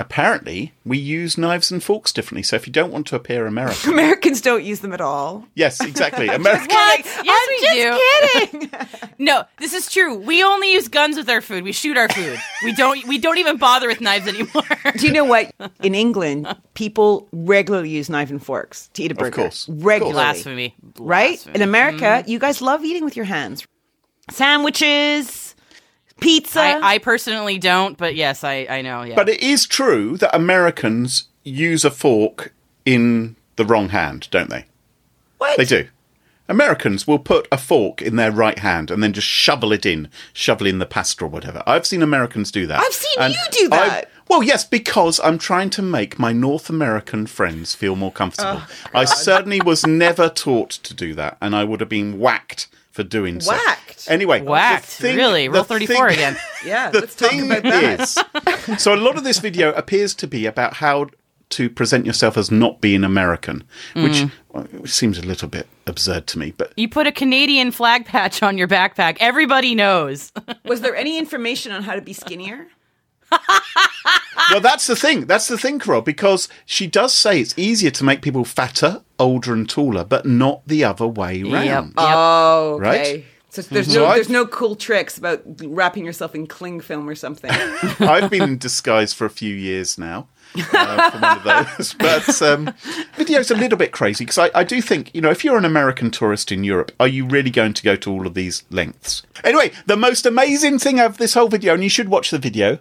Apparently, we use knives and forks differently. So if you don't want to appear American, Americans don't use them at all. yes, exactly. American. What? Like, yes, I'm we just do. kidding. No, this is true. We only use guns with our food. We shoot our food. We don't. We don't even bother with knives anymore. Do you know what? In England, people regularly use knife and forks to eat a burger. Of course. Regularly. Blasphemy. Right? Blasphemy. In America, mm-hmm. you guys love eating with your hands. Sandwiches, pizza. I, I personally don't, but yes, I I know. Yeah. But it is true that Americans use a fork in the wrong hand, don't they? what? They do. Americans will put a fork in their right hand and then just shovel it in, shovel in the pasta or whatever. I've seen Americans do that. I've seen And you do I- that. well, yes, because I'm trying to make my North American friends feel more comfortable. Oh, I certainly was never taught to do that, and I would have been whacked for doing so. Whacked? Anyway, the Whacked. thing- really? the Rule 34 again. Yeah, the let's talk thing about that. is, so a lot of this video appears to be about how to present yourself as not being American, which Mm. well, it seems a little bit absurd to me. But You put a Canadian flag patch on your backpack. Everybody knows. Was there any information on how to be skinnier? Well, that's the thing. That's the thing, Carole, because she does say it's easier to make people fatter, older, and taller, but not the other way round. Oh, okay. Right? So there's no I've- there's no cool tricks about wrapping yourself in cling film or something. I've been in disguise for a few years now. Uh, for one of those, but um, video's a little bit crazy because I, I do think you know if you're an American tourist in Europe, are you really going to go to all of these lengths? Anyway, the most amazing thing of this whole video, and you should watch the video,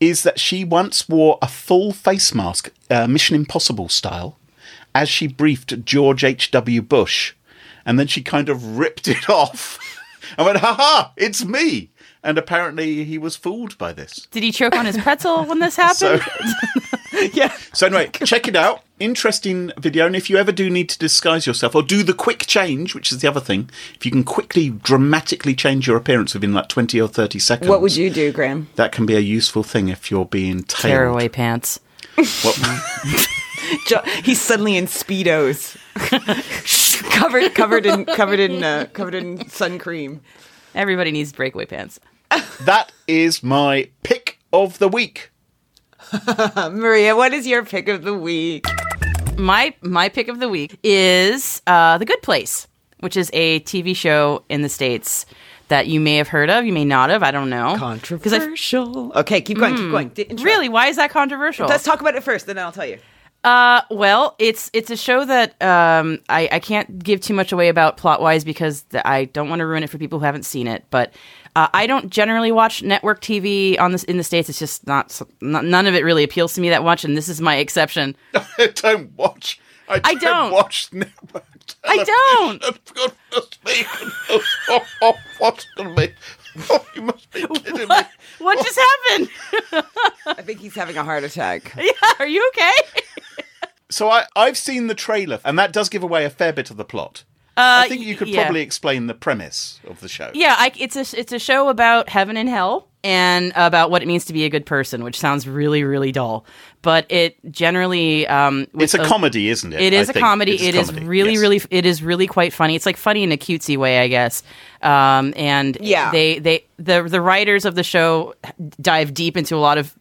is that she once wore a full face mask, uh, Mission Impossible style, as she briefed George H. W. Bush, and then she kind of ripped it off. I went, "Ha ha! It's me!" And apparently, he was fooled by this. Did he choke on his pretzel when this happened? So, yeah. so anyway, check it out. Interesting video. And if you ever do need to disguise yourself or do the quick change, which is the other thing, if you can quickly, dramatically change your appearance within like 20 or 30 seconds. What would you do, Graham? That can be a useful thing if you're being tailed. Tearaway pants. What- Jo- He's suddenly in speedos, covered covered in covered in uh, covered in sun cream. Everybody needs breakaway pants. that is my pick of the week. Maria, what is your pick of the week? My my pick of the week is uh, The Good Place, which is a TV show in the states that you may have heard of, you may not have. I don't know. 'Cause I- Controversial. Okay, keep going, keep going. Really, why is that controversial? Let's talk about it first, then I'll tell you. Uh, well, it's it's a show that um I I can't give too much away about plot wise because th- I don't want to ruin it for people who haven't seen it. But uh, I don't generally watch network TV on this in the states. It's just not, not none of it really appeals to me that much, and this is my exception. I don't watch. I don't, I don't. watch network. I don't. Goodness me. Oh, oh, oh, what's to me? Oh, you must be kidding me. What what just happened? I think he's having a heart attack. yeah, are you okay? So I, I've seen the trailer, and that does give away a fair bit of the plot. I think you could Uh, yeah. probably explain the premise of the show. Yeah, I, it's a it's a show about heaven and hell and about what it means to be a good person, which sounds really really dull, but it generally um, It's a comedy, isn't it? It is I a think. comedy. It's a It is comedy, really, yes. really. It is really quite funny. It's like funny in a cutesy way, I guess. Um, and Yeah. they they the the writers of the show dive deep into a lot of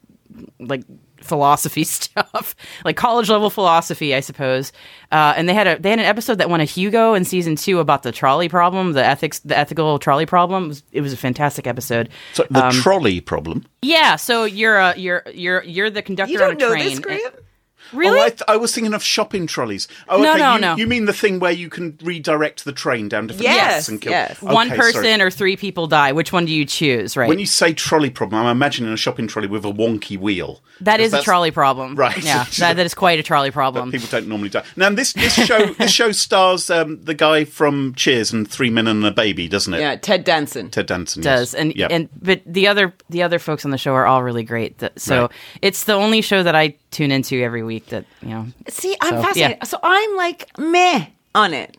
like philosophy stuff, like college level philosophy, I suppose. Uh, and they had a they had an episode that won a Hugo in season two about the trolley problem, the ethics, the ethical trolley problem. It was, it was a fantastic episode. So the Um, trolley problem. Yeah, so you're a you're you're you're the conductor You on don't a know train. this, Graham? Really? Oh, I, th- I was thinking of shopping trolleys. Oh, No, okay. no, you, no. You mean the thing where you can redirect the train down different Yes, and kill? yes. Okay, One person sorry. or three people die. Which one do you choose? Right. When you say trolley problem, I'm imagining a shopping trolley with a wonky wheel. That is a trolley problem. Right. Yeah, that, that is quite a trolley problem. People don't normally die. Now this this show this show stars um, the guy from Cheers and Three Men and a Baby, doesn't it? Yeah, Ted Danson. Ted Danson does yes. and Yep. and but the other the other folks on the show are all really great. So Right. it's the only show that I tune into every week. That you know. See, I'm So, fascinated. yeah. So I'm like meh on it.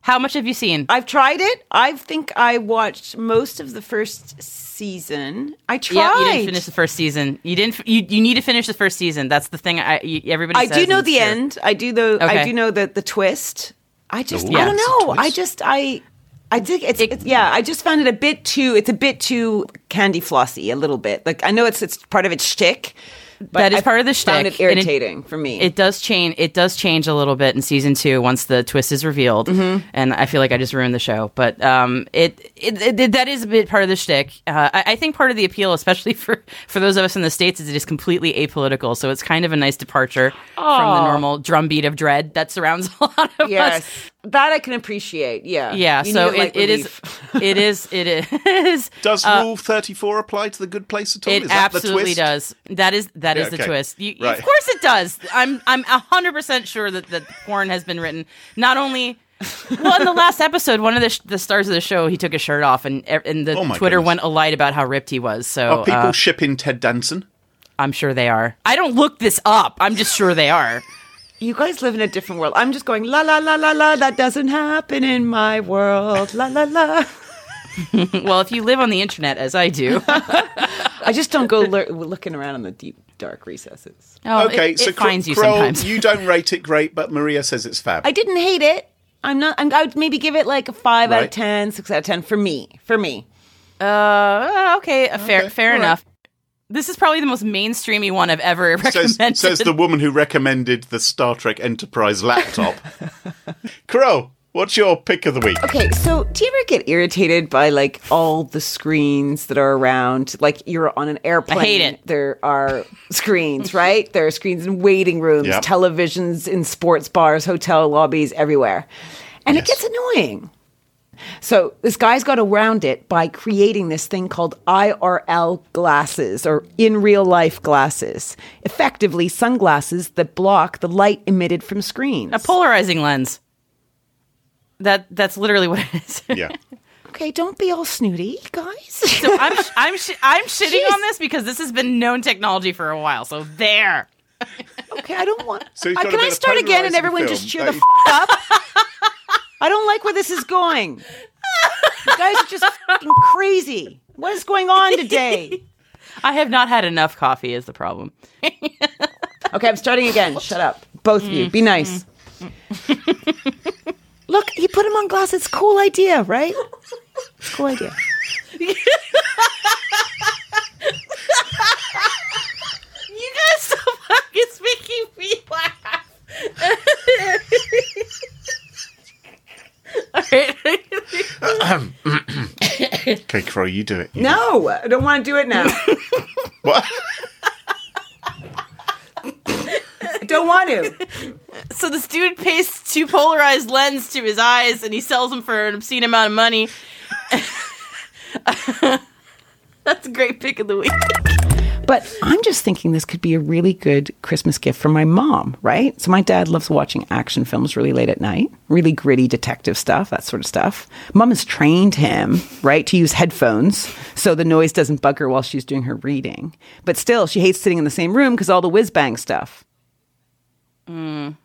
How much have you seen? I've tried it. I think I watched most of the first season. I tried. yeah, you didn't finish the first season. You didn't. You you need to finish the first season. That's the thing. I you, everybody. I says, do know the true. end. I do know. I do know that the twist. I just. Ooh, I don't know. I just. I. I think it's, It- it's yeah. I just found it a bit too. It's a bit too candy flossy, a little bit. Like I know it's it's part of its shtick. But That is I part of the Found shtick, it and it- irritating for me. It does change. It does change a little bit in season two once the twist is revealed, Mm-hmm. and I feel like I just ruined the show. But um, it, it, it that is a bit part of the shtick. Uh, I, I think part of the appeal, especially for for those of us in the states, is it is completely apolitical. So it's kind of a nice departure from the normal drumbeat of dread that surrounds a lot of yes, us. That I can appreciate. Yeah, Yeah. You so need a it, it is, it is, it is. Does Rule Thirty Four apply to the Good Place at all? uh, It is that the absolutely twist? does. That is that is Yeah, the okay. twist. You, Right. Of course it does. I'm I'm hundred percent sure that that porn has been written. Not only well, in the last episode, one of the sh- the stars of the show, he took his shirt off, and and the Oh Twitter goodness. went alight about how ripped he was. So Are people uh, shipping Ted Danson? I'm sure they are. I don't look this up. I'm just sure they are. You guys live in a different world. I'm just going la la la la la. That doesn't happen in my world. La la la. well, if you live on the internet as I do, I just don't go lur- looking around in the deep dark recesses. oh, okay, it, so it finds you Carole, sometimes. you don't rate it great, but Maria says it's fab. I didn't hate it. I'm not. I'm, I would maybe give it like a five out of ten, six out of ten for me. For me. Uh, okay, uh, fair, Okay, fair all right. Enough. This is probably the most mainstreamy one I've ever says, recommended. says the woman who recommended the Star Trek Enterprise laptop. Carole, what's your pick of the week? Okay, so do you ever get irritated by like all the screens that are around? Like you're on an airplane. I hate it. There are screens, right? There are screens in waiting rooms, Yep. televisions in sports bars, hotel lobbies, everywhere. And it gets annoying. So this guy's got around it by creating this thing called IRL glasses or in real life glasses. Effectively sunglasses that block the light emitted from screens. a polarizing lens. That that's literally what it is. Yeah. okay, don't be all snooty, guys. So I'm I'm sh- I'm shitting Jeez. on this because this has been known technology for a while. So there. Okay, I don't want. So he's Uh, can I start again and everyone film just cheer that the you- f- up? I don't like where this is going. You guys are just fucking crazy. What is going on today? I have not had enough coffee. Is the problem? Okay, I'm starting again. Shut up, both of you. Be nice. Look, he put him on glass glasses. Cool idea, right? it's Cool idea. You guys so fucking making me laugh. All right. Okay, Carole, you do it. You No, I don't want to do it now. What? I don't want to. so this dude pastes two polarized lens to his eyes, and he sells them for an obscene amount of money. That's a great pick of the week. But I'm just thinking this could be a really good Christmas gift for my mom, right? So my dad loves watching action films really late at night, really gritty detective stuff, that sort of stuff. Mom has trained him, right, to use headphones so the noise doesn't bug her while she's doing her reading. But still, she hates sitting in the same room because all the whiz bang stuff. Mm.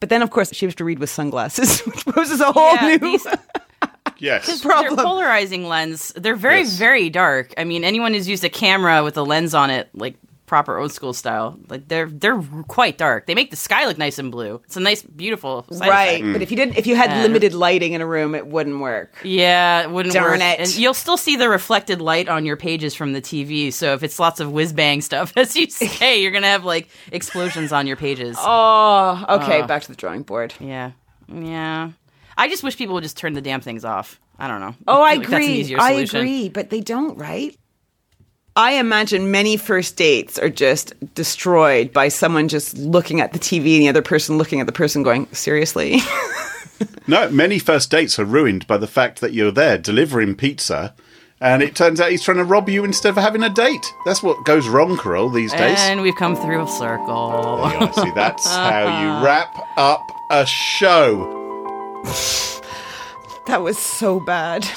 But then, of course, she has to read with sunglasses, which poses a whole Yeah, new. these- Yes. Problem. They're polarizing lens. They're very, Yes. very dark. I mean, anyone who's used a camera with a lens on it, like proper old school style, like they're they're quite dark. They make the sky look nice and blue. It's a nice, beautiful side right, effect. but if you didn't, if you had Yeah. limited lighting in a room, it wouldn't work. Yeah, it wouldn't Darn work. it. And you'll still see the reflected light on your pages from the TV. So if it's lots of whiz bang stuff, as you say, you're gonna have like explosions on your pages. Oh, okay. Uh. back to the drawing board. Yeah, yeah. I just wish people would just turn the damn things off. I don't know. Oh, I feel like that's an agree. easier I agree, but they don't, right? I imagine many first dates are just destroyed by someone just looking at the TV and the other person looking at the person going, seriously? No, many first dates are ruined by the fact that you're there delivering pizza, and it turns out he's trying to rob you instead of having a date. That's what goes wrong, Carole, these days. And we've come through a circle. Oh, yeah, see, that's how you wrap up a show. That was so bad.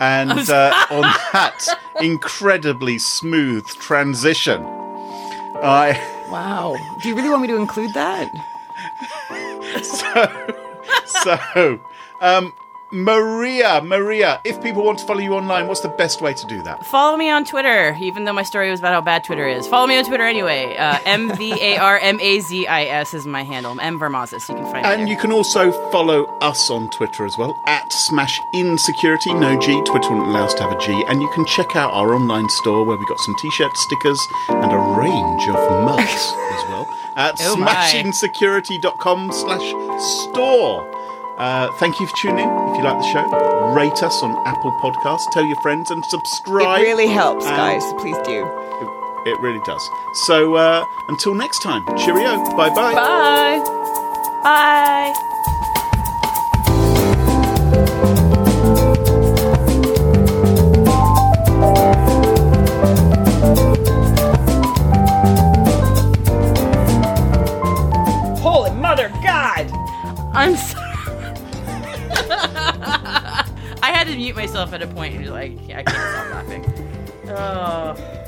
And uh, on that incredibly smooth transition, I Wow. Do you really want me to include that? so so um, Maria, Maria, if people want to follow you online, what's the best way to do that? Follow me on Twitter, even though my story was about how bad Twitter is. Follow me on Twitter anyway. Uh, M V A R M A Z I S is my handle. M Varmazis. You can find me And you can also follow us on Twitter as well, at Smash Insecurity, no G. Twitter won't allow us to have a G. And you can check out our online store where we've got some t-shirts, stickers, and a range of mugs as well at Oh my. smashinsecurity.com slash store. Uh, thank you for tuning in. If you like the show, rate us on Apple Podcasts, tell your friends, and subscribe. It really helps, And- guys. Please do. It, it really does. So uh, until next time, cheerio. Bye-bye. Bye. Bye. Holy mother God! I'm myself at a point and like I can't stop laughing. Oh.